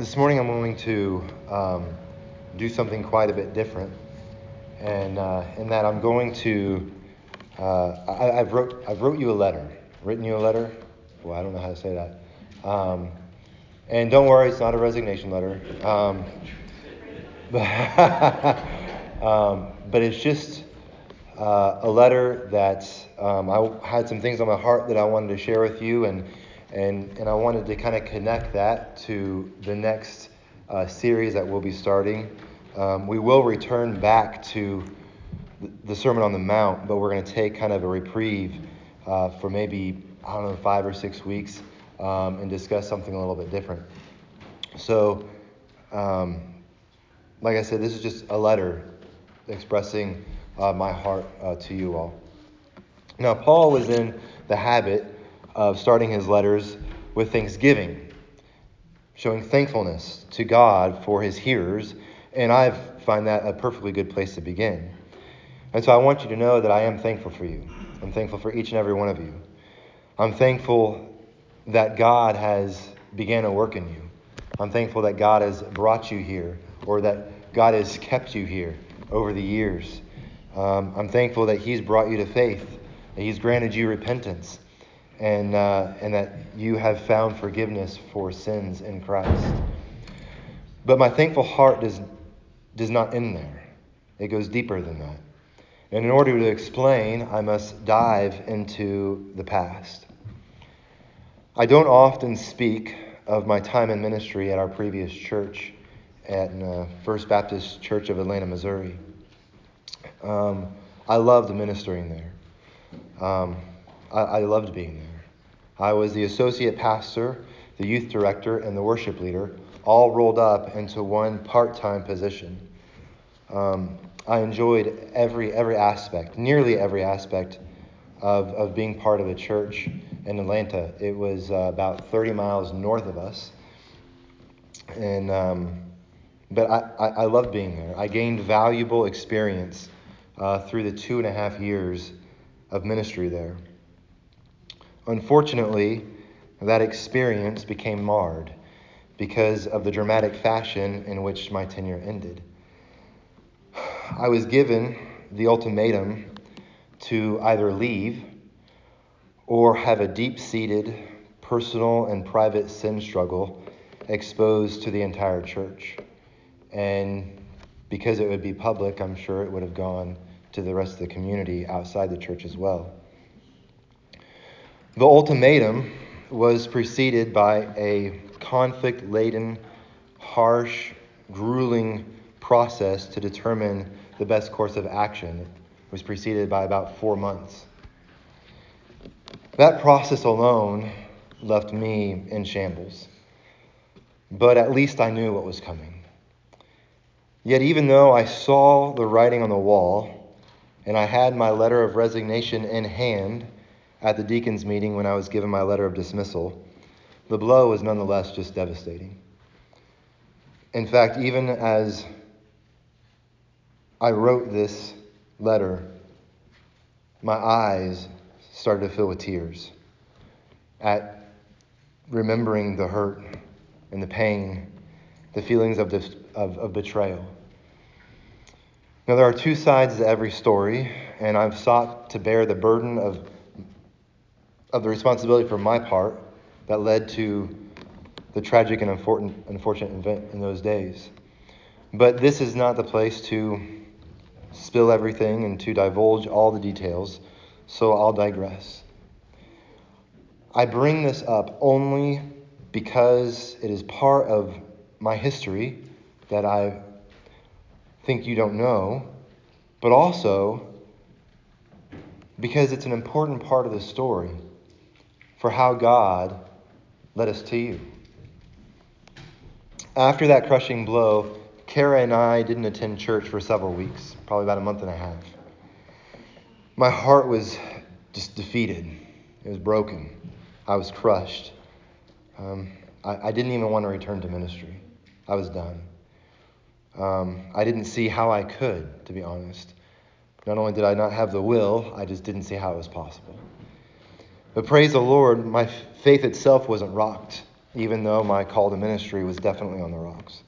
this morning I'm going to um, do something quite a bit different, and uh, in that I'm going to uh, I, have wrote I've wrote you a letter, written you a letter. Well, I don't know how to say that. Um, and don't worry, it's not a resignation letter. Um, but, um, but it's just uh, a letter that um, I had some things on my heart that I wanted to share with you, and and and I wanted to kind of connect that to the next uh, series that we'll be starting. Um, we will return back to the Sermon on the Mount, but we're going to take kind of a reprieve uh, for maybe I don't know five or six weeks um, and discuss something a little bit different. So, um, like I said, this is just a letter expressing uh, my heart uh, to you all. Now, Paul was in the habit of starting his letters with thanksgiving, showing thankfulness to God for his hearers, and I find that a perfectly good place to begin. And so I want you to know that I am thankful for you. I'm thankful for each and every one of you. I'm thankful that God has began a work in you. I'm thankful that God has brought you here or that God has kept you here over the years. Um, I'm thankful that He's brought you to faith, that He's granted you repentance, and, uh, and that you have found forgiveness for sins in Christ. But my thankful heart does, does not end there, it goes deeper than that. And in order to explain, I must dive into the past. I don't often speak of my time in ministry at our previous church at uh, First Baptist Church of Atlanta, Missouri. Um, I loved ministering there. Um, I, I loved being there. I was the associate pastor, the youth director, and the worship leader, all rolled up into one part time position. Um, I enjoyed every, every aspect, nearly every aspect of, of being part of a church in Atlanta. It was uh, about 30 miles north of us. And, um, but I, I, I loved being there. I gained valuable experience uh, through the two and a half years of ministry there. Unfortunately, that experience became marred because of the dramatic fashion in which my tenure ended. I was given the ultimatum to either leave or have a deep seated personal and private sin struggle exposed to the entire church. And because it would be public, I'm sure it would have gone to the rest of the community outside the church as well. The ultimatum was preceded by a conflict laden, harsh, grueling process to determine the best course of action. It was preceded by about four months. That process alone left me in shambles. But at least I knew what was coming. Yet, even though I saw the writing on the wall and I had my letter of resignation in hand at the deacons' meeting when I was given my letter of dismissal, the blow was nonetheless just devastating. In fact, even as I wrote this letter, my eyes started to fill with tears at remembering the hurt and the pain, the feelings of, this, of, of betrayal. Now, there are two sides to every story, and I've sought to bear the burden of, of the responsibility for my part that led to the tragic and unfortunate event in those days. But this is not the place to spill everything and to divulge all the details so I'll digress. I bring this up only because it is part of my history that I think you don't know, but also because it's an important part of the story for how God led us to you. After that crushing blow, Kara and I didn't attend church for several weeks, probably about a month and a half my heart was just defeated. It was broken. I was crushed. Um, I, I, didn't even want to return to ministry. I was done. Um, I didn't see how I could, to be honest. Not only did I not have the will, I just didn't see how it was possible. But praise the Lord, my faith itself wasn't rocked even though my call to ministry was definitely on the rocks.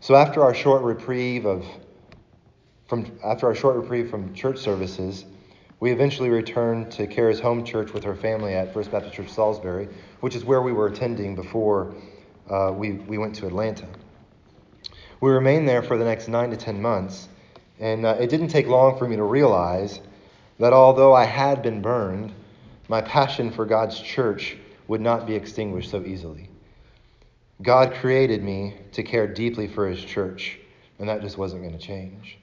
So after our short reprieve of from after our short reprieve from church services, we eventually returned to Kara's home church with her family at First Baptist Church Salisbury, which is where we were attending before uh, we, we went to Atlanta. We remained there for the next nine to ten months, and uh, it didn't take long for me to realize that although I had been burned, my passion for God's church would not be extinguished so easily. God created me to care deeply for His church, and that just wasn't going to change.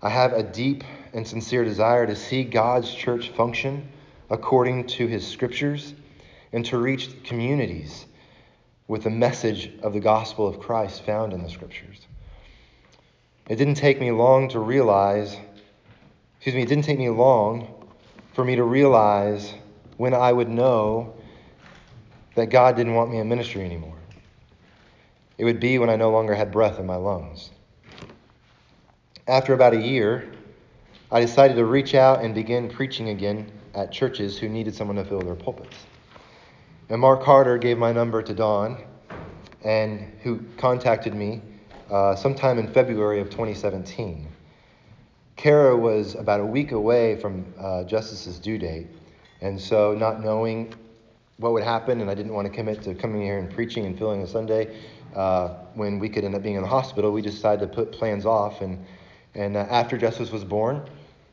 I have a deep and sincere desire to see God's church function according to His scriptures and to reach communities with the message of the gospel of Christ found in the scriptures. It didn't take me long to realize, excuse me, it didn't take me long for me to realize when I would know that God didn't want me in ministry anymore. It would be when I no longer had breath in my lungs. After about a year, I decided to reach out and begin preaching again at churches who needed someone to fill their pulpits. And Mark Carter gave my number to Don, and who contacted me uh, sometime in February of 2017. Kara was about a week away from uh, Justice's due date, and so not knowing what would happen, and I didn't want to commit to coming here and preaching and filling a Sunday uh, when we could end up being in the hospital, we decided to put plans off. And, and uh, after Justice was born,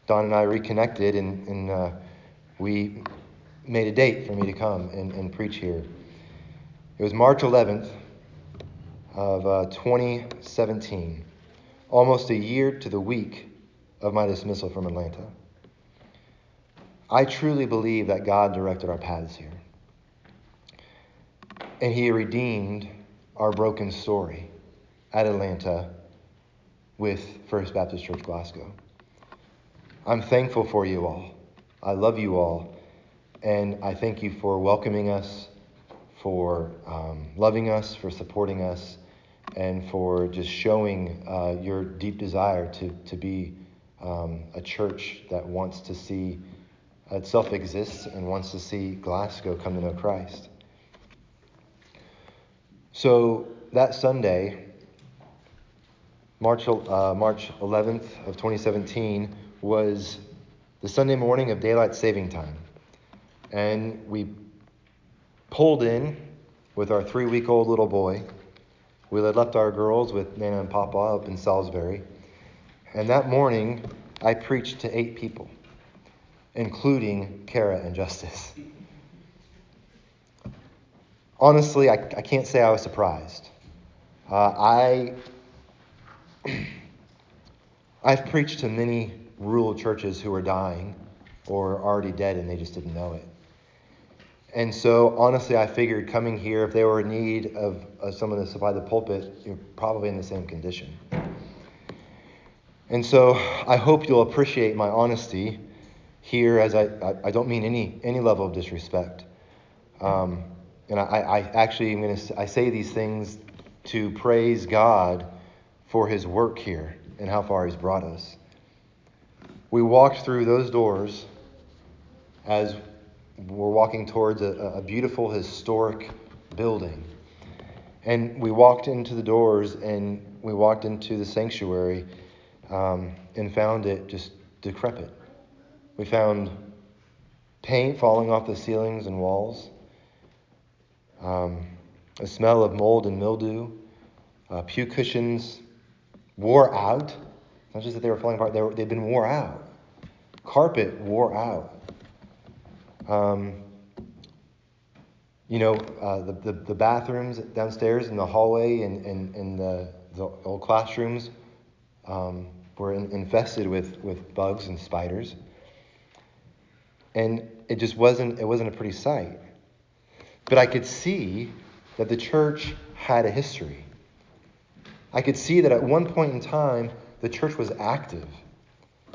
Don and I reconnected, and, and uh, we made a date for me to come and, and preach here. It was March 11th of uh, 2017, almost a year to the week of my dismissal from Atlanta. I truly believe that God directed our paths here. And He redeemed our broken story at Atlanta with First Baptist Church Glasgow. I'm thankful for you all. I love you all. And I thank you for welcoming us, for um, loving us, for supporting us, and for just showing uh, your deep desire to, to be um, a church that wants to see itself exists and wants to see Glasgow come to know Christ. So that Sunday, March, uh, March 11th of 2017, was the Sunday morning of daylight saving time. And we pulled in with our three week old little boy. We had left our girls with Nana and Papa up in Salisbury. And that morning, I preached to eight people, including Kara and Justice. Honestly, I, I can't say I was surprised. Uh, I, I've preached to many rural churches who are dying or already dead and they just didn't know it. And so, honestly, I figured coming here, if they were in need of, of someone to supply the pulpit, you're probably in the same condition. And so, I hope you'll appreciate my honesty here, as I, I, I don't mean any, any level of disrespect. Um, and I, I actually am going to I say these things to praise God for His work here and how far He's brought us. We walked through those doors as we're walking towards a, a beautiful historic building. And we walked into the doors and we walked into the sanctuary um, and found it just decrepit. We found paint falling off the ceilings and walls, um, a smell of mold and mildew, uh, pew cushions wore out. Not just that they were falling apart, they were, they'd been wore out. Carpet wore out. Um, you know, uh, the, the, the, bathrooms downstairs in the hallway and, and, and the, the old classrooms um, were in, infested with, with bugs and spiders. And it just wasn't, it wasn't a pretty sight. But I could see that the church had a history. I could see that at one point in time, the church was active.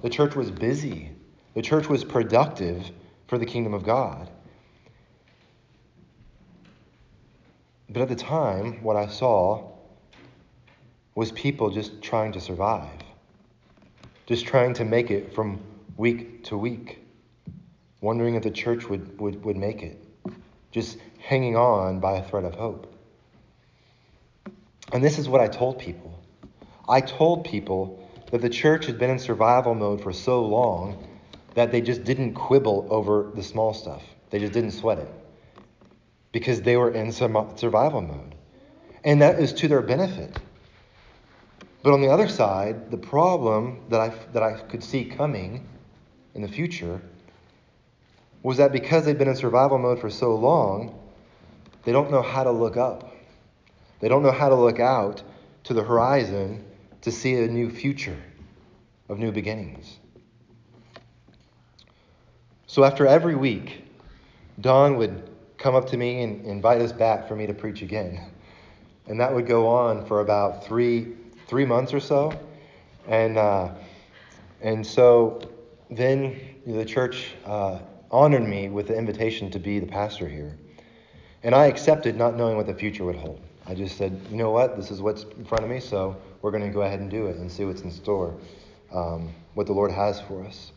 The church was busy. The church was productive for the kingdom of God. But at the time, what I saw was people just trying to survive, just trying to make it from week to week, wondering if the church would, would, would make it, just hanging on by a thread of hope. And this is what I told people. I told people that the church had been in survival mode for so long that they just didn't quibble over the small stuff. They just didn't sweat it because they were in survival mode. And that is to their benefit. But on the other side, the problem that I, that I could see coming in the future was that because they've been in survival mode for so long, they don't know how to look up. They don't know how to look out to the horizon to see a new future of new beginnings. So after every week, Don would come up to me and invite us back for me to preach again. And that would go on for about three three months or so. And, uh, and so then the church uh, honored me with the invitation to be the pastor here. And I accepted, not knowing what the future would hold. I just said, you know what, this is what's in front of me, so we're going to go ahead and do it and see what's in store, um, what the Lord has for us.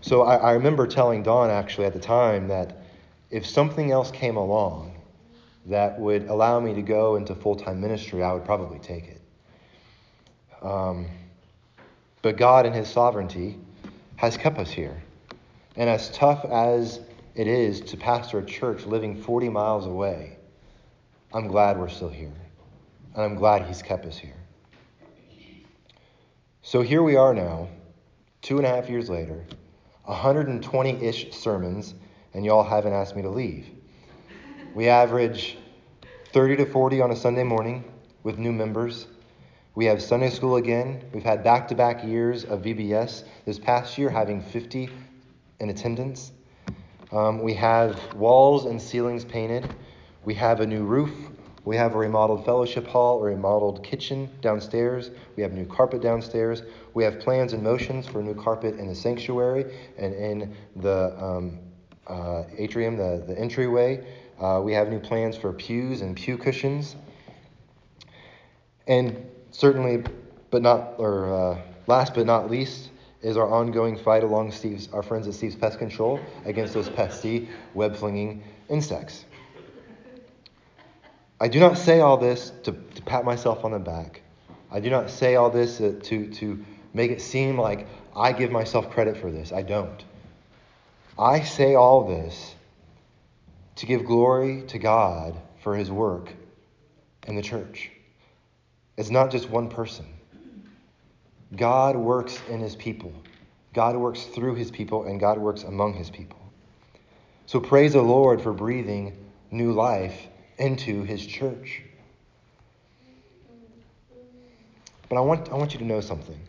So I, I remember telling Dawn actually at the time that if something else came along that would allow me to go into full time ministry, I would probably take it. Um, but God, in His sovereignty, has kept us here. And as tough as it is to pastor a church living 40 miles away, I'm glad we're still here. And I'm glad He's kept us here. So here we are now, two and a half years later, 120 ish sermons, and y'all haven't asked me to leave. We average 30 to 40 on a Sunday morning with new members. We have Sunday school again. We've had back to back years of VBS. This past year, having 50 in attendance. Um, we have walls and ceilings painted. We have a new roof. We have a remodeled fellowship hall, a remodeled kitchen downstairs. We have new carpet downstairs. We have plans and motions for new carpet in the sanctuary and in the um, uh, atrium, the, the entryway. Uh, we have new plans for pews and pew cushions. And Certainly, but not, or uh, last but not least, is our ongoing fight along Steve's, our friends at Steve's Pest Control against those pesky, web flinging insects. I do not say all this to, to pat myself on the back. I do not say all this to, to make it seem like I give myself credit for this. I don't. I say all this to give glory to God for his work in the church. It's not just one person. God works in his people. God works through his people, and God works among his people. So praise the Lord for breathing new life into his church. But I want, I want you to know something.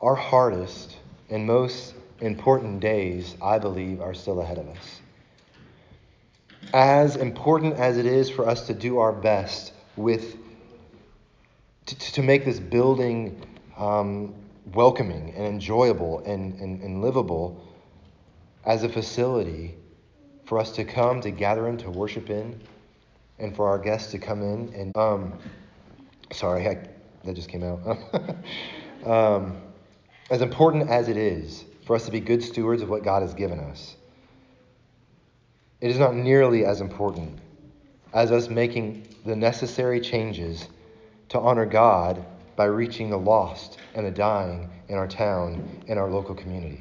Our hardest and most important days, I believe, are still ahead of us. As important as it is for us to do our best with to, to make this building um, welcoming and enjoyable and, and, and livable as a facility for us to come to gather in to worship in and for our guests to come in and um, sorry I, that just came out. Um, as important as it is for us to be good stewards of what god has given us it is not nearly as important as us making the necessary changes to honor God by reaching the lost and the dying in our town and our local community.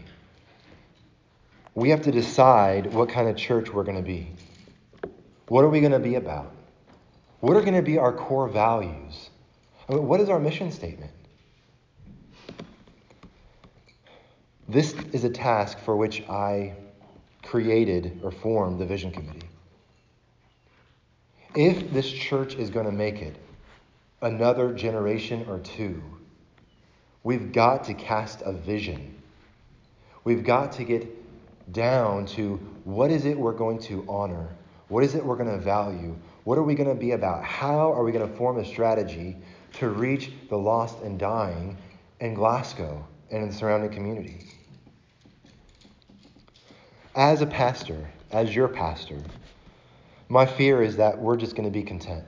We have to decide what kind of church we're going to be. What are we going to be about? What are going to be our core values? I mean, what is our mission statement? This is a task for which I created or formed the Vision Committee. If this church is going to make it another generation or two, we've got to cast a vision. We've got to get down to what is it we're going to honor? What is it we're going to value? What are we going to be about? How are we going to form a strategy to reach the lost and dying in Glasgow and in the surrounding community? As a pastor, as your pastor, my fear is that we're just going to be content,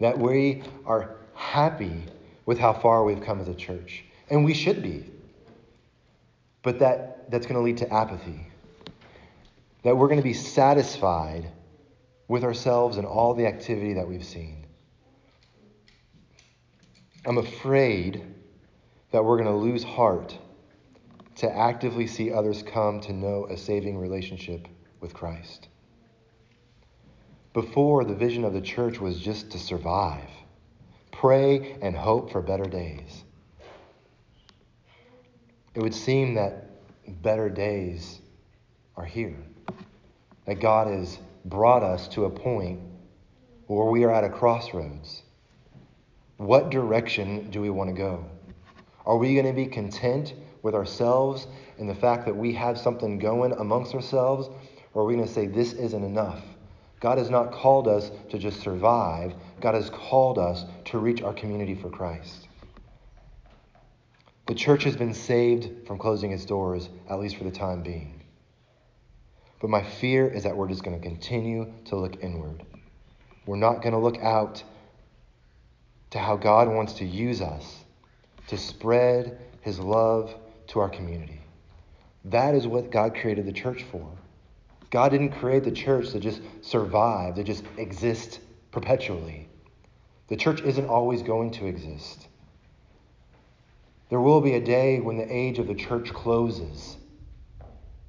that we are happy with how far we've come as a church. And we should be. But that, that's going to lead to apathy. that we're going to be satisfied with ourselves and all the activity that we've seen. I'm afraid that we're going to lose heart to actively see others come to know a saving relationship with Christ. Before, the vision of the church was just to survive, pray, and hope for better days. It would seem that better days are here, that God has brought us to a point where we are at a crossroads. What direction do we want to go? Are we going to be content with ourselves and the fact that we have something going amongst ourselves? Or are we going to say, this isn't enough? God has not called us to just survive, God has called us to reach our community for Christ. The church has been saved from closing its doors, at least for the time being. But my fear is that we're just going to continue to look inward. We're not going to look out to how God wants to use us to spread his love to our community. That is what God created the church for. God didn't create the church to just survive, to just exist perpetually. The church isn't always going to exist. There will be a day when the age of the church closes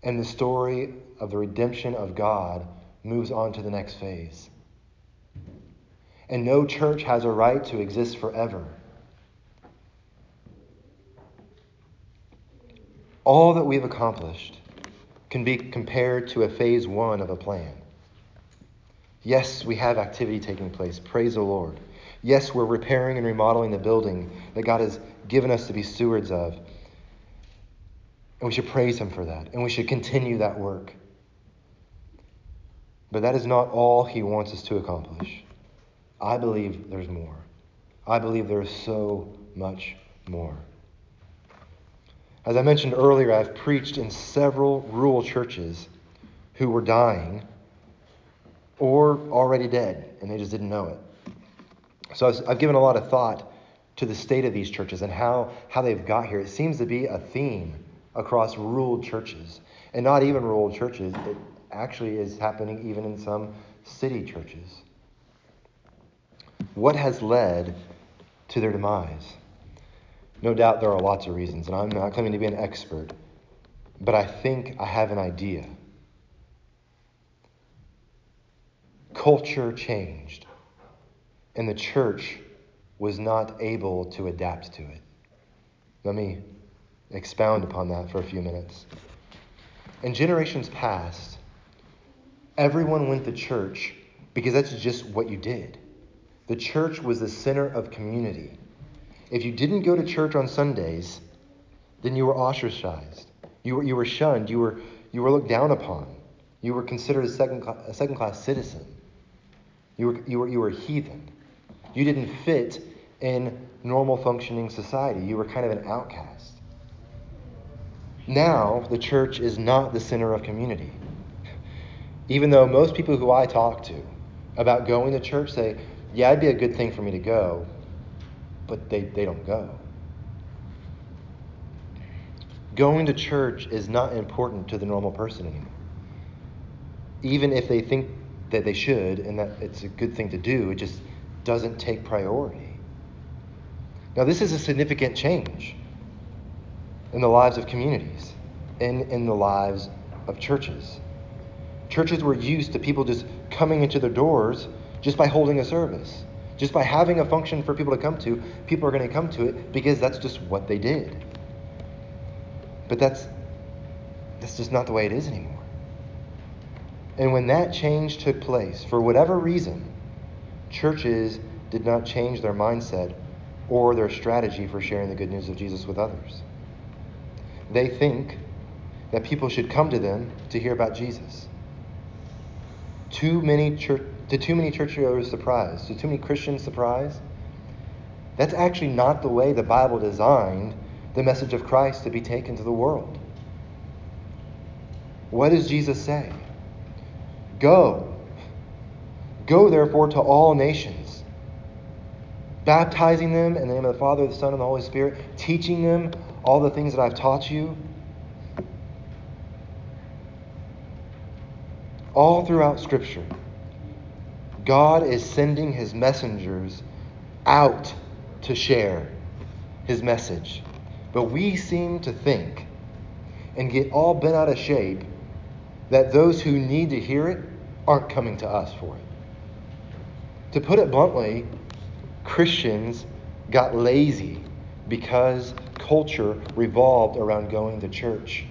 and the story of the redemption of God moves on to the next phase. And no church has a right to exist forever. All that we've accomplished can be compared to a phase one of a plan. Yes, we have activity taking place. Praise the Lord. Yes, we're repairing and remodeling the building that God has given us to be stewards of. And we should praise Him for that. And we should continue that work. But that is not all He wants us to accomplish. I believe there's more. I believe there's so much more. As I mentioned earlier, I've preached in several rural churches who were dying or already dead, and they just didn't know it. So I've given a lot of thought to the state of these churches and how, how they've got here. It seems to be a theme across rural churches, and not even rural churches. It actually is happening even in some city churches. What has led to their demise? No doubt there are lots of reasons, and I'm not claiming to be an expert, but I think I have an idea. Culture changed, and the church was not able to adapt to it. Let me expound upon that for a few minutes. In generations past, everyone went to church because that's just what you did. The church was the center of community. If you didn't go to church on Sundays, then you were ostracized. You were, you were shunned. You were, you were looked down upon. You were considered a second, a second class citizen. You were, you, were, you were a heathen. You didn't fit in normal functioning society. You were kind of an outcast. Now, the church is not the center of community. Even though most people who I talk to about going to church say, yeah, it'd be a good thing for me to go, but they, they don't go. Going to church is not important to the normal person anymore. Even if they think that they should and that it's a good thing to do, it just doesn't take priority. Now, this is a significant change in the lives of communities and in the lives of churches. Churches were used to people just coming into their doors just by holding a service. Just by having a function for people to come to, people are going to come to it because that's just what they did. But that's that's just not the way it is anymore. And when that change took place, for whatever reason, churches did not change their mindset or their strategy for sharing the good news of Jesus with others. They think that people should come to them to hear about Jesus. Too many church to too many churchgoers surprise? To too many Christians surprise? That's actually not the way the Bible designed the message of Christ to be taken to the world. What does Jesus say? Go. Go, therefore, to all nations, baptizing them in the name of the Father, the Son, and the Holy Spirit, teaching them all the things that I've taught you. All throughout Scripture, God is sending his messengers out to share his message. But we seem to think and get all bent out of shape that those who need to hear it aren't coming to us for it. To put it bluntly, Christians got lazy because culture revolved around going to church.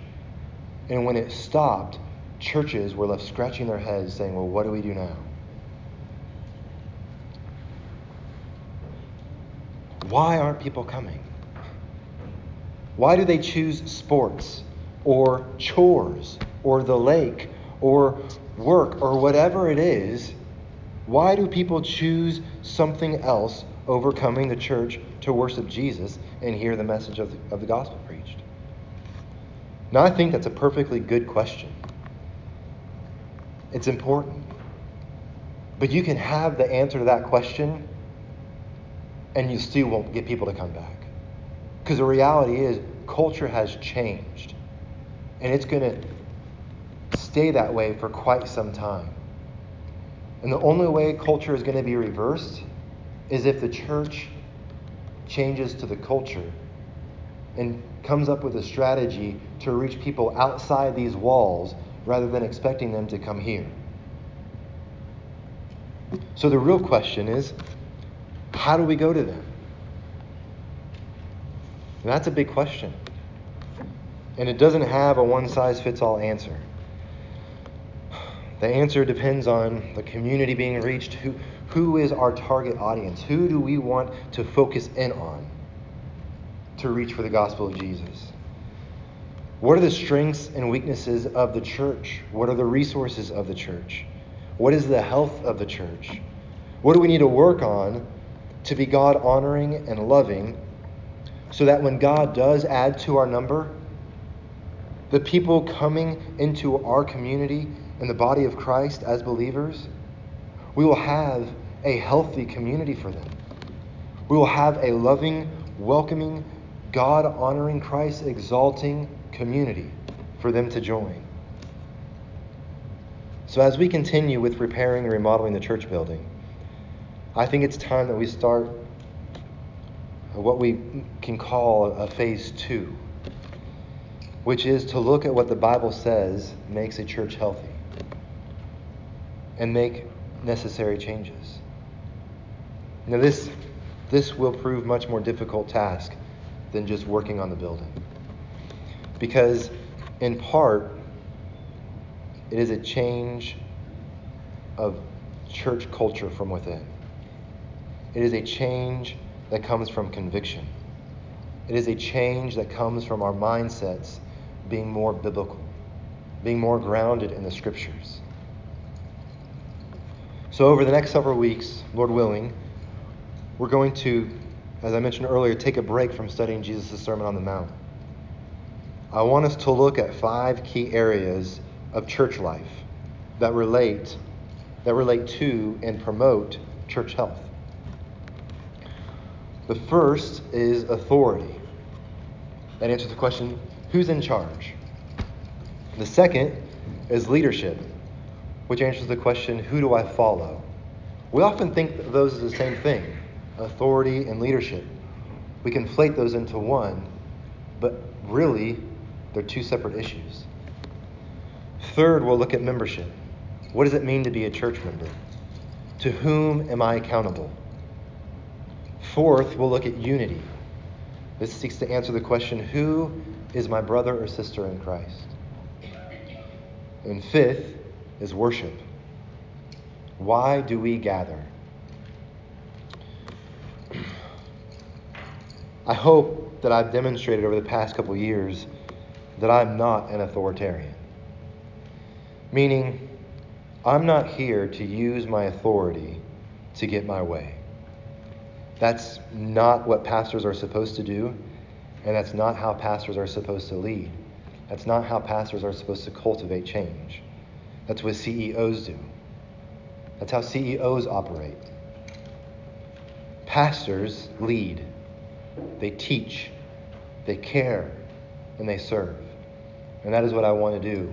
And when it stopped, churches were left scratching their heads saying, Well, what do we do now? Why aren't people coming? Why do they choose sports or chores or the lake or work or whatever it is? Why do people choose something else over coming to church to worship Jesus and hear the message of the, of the gospel preached? Now, I think that's a perfectly good question. It's important. But you can have the answer to that question and you still won't get people to come back. Because the reality is, culture has changed. And it's going to stay that way for quite some time. And the only way culture is going to be reversed is if the church changes to the culture and comes up with a strategy to reach people outside these walls rather than expecting them to come here. So the real question is how do we go to them? And that's a big question. And it doesn't have a one size fits all answer. The answer depends on the community being reached. Who, who is our target audience? Who do we want to focus in on to reach for the gospel of Jesus? What are the strengths and weaknesses of the church? What are the resources of the church? What is the health of the church? What do we need to work on to be God honoring and loving so that when God does add to our number, the people coming into our community and the body of Christ as believers, we will have a healthy community for them. We will have a loving, welcoming, God honoring, Christ exalting community for them to join. So, as we continue with repairing and remodeling the church building, I think it's time that we start what we can call a phase two, which is to look at what the Bible says makes a church healthy and make necessary changes. Now, this, this will prove much more difficult task than just working on the building. Because, in part, it is a change of church culture from within. It is a change that comes from conviction. It is a change that comes from our mindsets being more biblical, being more grounded in the scriptures. So, over the next several weeks, Lord willing, we're going to, as I mentioned earlier, take a break from studying Jesus' Sermon on the Mount. I want us to look at five key areas of church life that relate that relate to and promote church health. The first is authority. That answers the question who's in charge? The second is leadership, which answers the question who do I follow? We often think of those as the same thing authority and leadership. We conflate those into one, but really, they're two separate issues. Third, we'll look at membership. What does it mean to be a church member? To whom am I accountable? Fourth, we'll look at unity. This seeks to answer the question who is my brother or sister in Christ? And fifth is worship. Why do we gather? I hope that I've demonstrated over the past couple years that I'm not an authoritarian. Meaning, I'm not here to use my authority to get my way. That's not what pastors are supposed to do, and that's not how pastors are supposed to lead. That's not how pastors are supposed to cultivate change. That's what CEOs do. That's how CEOs operate. Pastors lead, they teach, they care, and they serve. And that is what I want to do.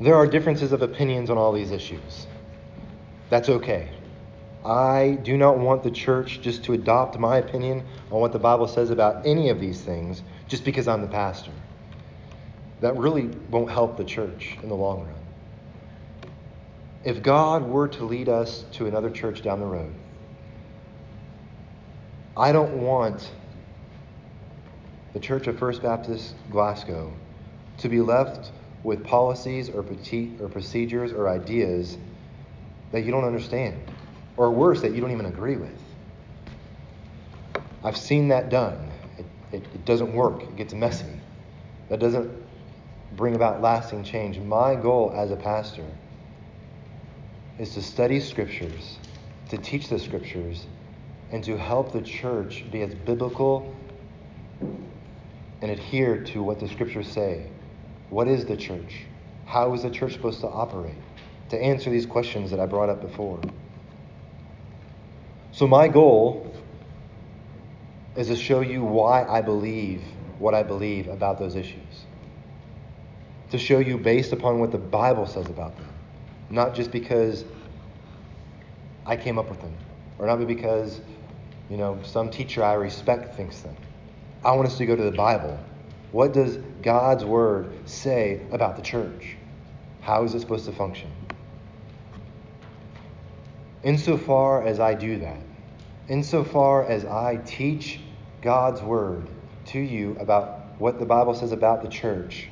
There are differences of opinions on all these issues. That's okay. I do not want the church just to adopt my opinion on what the Bible says about any of these things just because I'm the pastor. That really won't help the church in the long run. If God were to lead us to another church down the road, I don't want the Church of First Baptist Glasgow to be left with policies or, or procedures or ideas that you don't understand, or worse, that you don't even agree with. I've seen that done. It, it, it doesn't work, it gets messy. That doesn't bring about lasting change. My goal as a pastor is to study scriptures, to teach the scriptures, and to help the church be as biblical and adhere to what the scriptures say. What is the church? How is the church supposed to operate? To answer these questions that I brought up before. So, my goal is to show you why I believe what I believe about those issues. To show you based upon what the Bible says about them, not just because I came up with them, or not because, you know, some teacher I respect thinks them. I want us to go to the Bible. What does God's Word say about the church? How is it supposed to function? Insofar as I do that, insofar as I teach God's Word to you about what the Bible says about the church,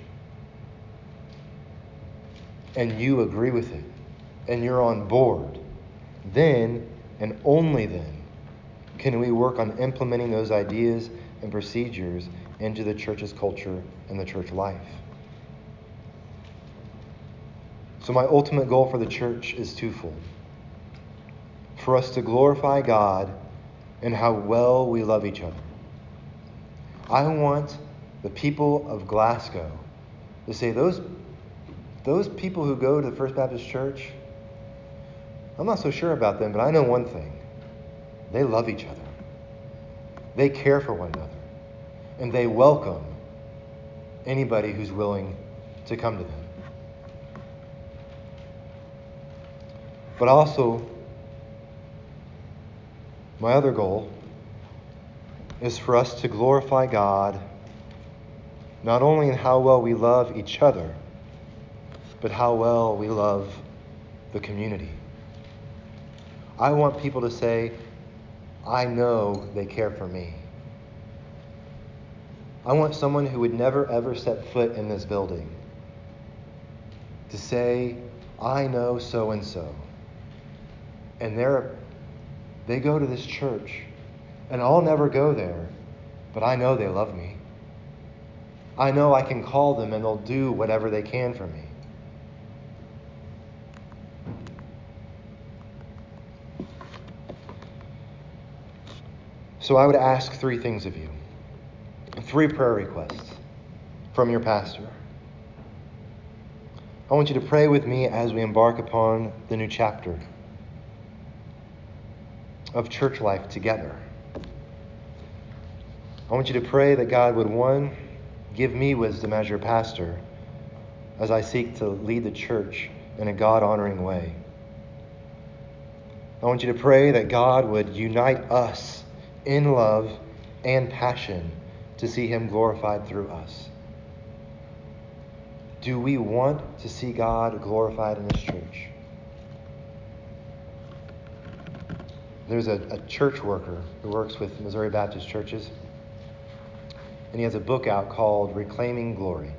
and you agree with it, and you're on board, then and only then can we work on implementing those ideas and procedures into the church's culture and the church life. So, my ultimate goal for the church is twofold for us to glorify God and how well we love each other. I want the people of Glasgow to say, those, those people who go to the First Baptist Church, I'm not so sure about them, but I know one thing they love each other. They care for one another. And they welcome anybody who's willing to come to them. But also, my other goal is for us to glorify God not only in how well we love each other, but how well we love the community. I want people to say, I know they care for me. I want someone who would never ever set foot in this building to say, I know so and so. And they're, they go to this church, and I'll never go there, but I know they love me. I know I can call them and they'll do whatever they can for me. So I would ask three things of you three prayer requests from your pastor. I want you to pray with me as we embark upon the new chapter of church life together. I want you to pray that God would, one, give me wisdom as your pastor as I seek to lead the church in a God honoring way. I want you to pray that God would unite us in love and passion to see Him glorified through us? Do we want to see God glorified in this church? There's a, a church worker who works with Missouri Baptist churches, and he has a book out called Reclaiming Glory.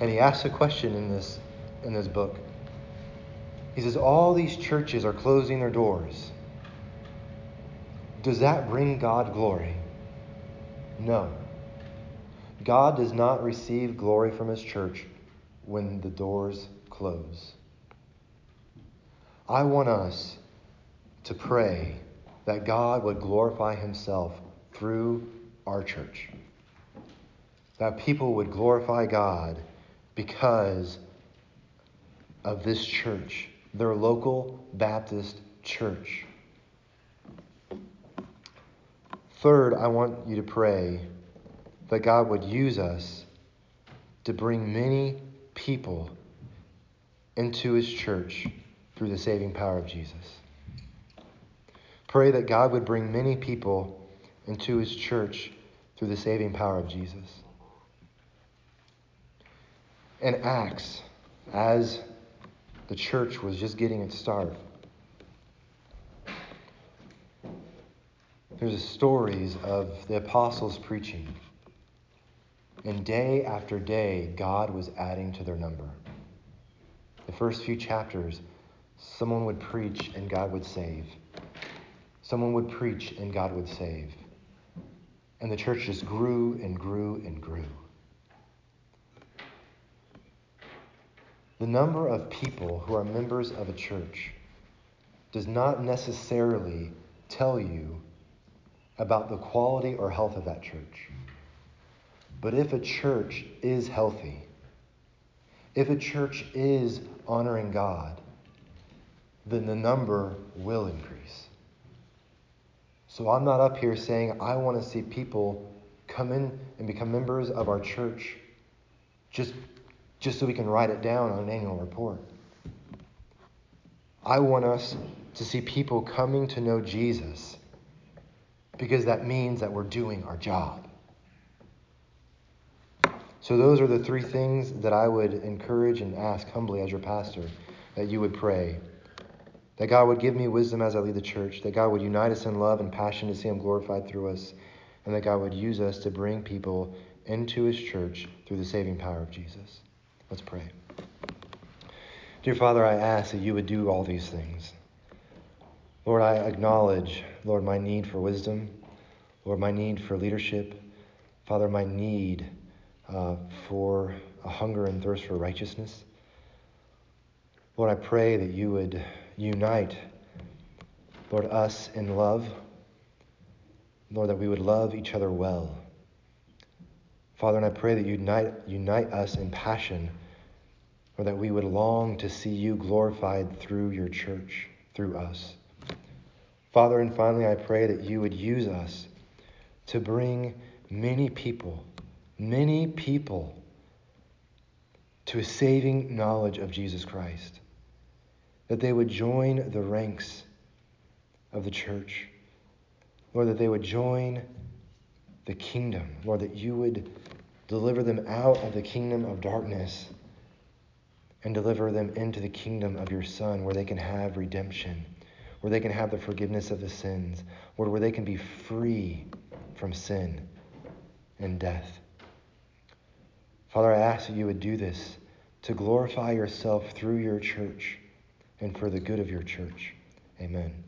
And he asks a question in this, in this book. He says, All these churches are closing their doors does that bring God glory? No. God does not receive glory from his church when the doors close. I want us to pray that God would glorify himself through our church. That people would glorify God because of this church, their local Baptist church. Third, I want you to pray that God would use us to bring many people into his church through the saving power of Jesus. Pray that God would bring many people into his church through the saving power of Jesus. In Acts, as the church was just getting its start, there's stories of the apostles preaching. And day after day, God was adding to their number. The first few chapters, someone would preach and God would save. Someone would preach and God would save. And the church just grew and grew and grew. The number of people who are members of a church does not necessarily tell you about the quality or health of that church. But if a church is healthy, if a church is honoring God, then the number will increase. So I'm not up here saying I want to see people come in and become members of our church just, just so we can write it down on an annual report. I want us to see people coming to know Jesus because that means that we're doing our job. So, those are the three things that I would encourage and ask humbly as your pastor that you would pray. That God would give me wisdom as I lead the church, that God would unite us in love and passion to see Him glorified through us, and that God would use us to bring people into His church through the saving power of Jesus. Let's pray. Dear Father, I ask that you would do all these things. Lord, I acknowledge, Lord, my need for wisdom, Lord, my need for leadership, Father, my need uh, for a hunger and thirst for righteousness. Lord, I pray that you would unite, Lord, us in love. Lord, that we would love each other well. Father, and I pray that you unite, unite us in passion, or that we would long to see you glorified through your church, through us. Father, and finally, I pray that you would use us to bring many people many people to a saving knowledge of Jesus Christ, that they would join the ranks of the church, Lord, that they would join the kingdom, Lord, that you would deliver them out of the kingdom of darkness and deliver them into the kingdom of your Son, where they can have redemption, where they can have the forgiveness of the sins, Lord, where they can be free from sin and death. Father, I ask that you would do this to glorify yourself through your church and for the good of your church. Amen.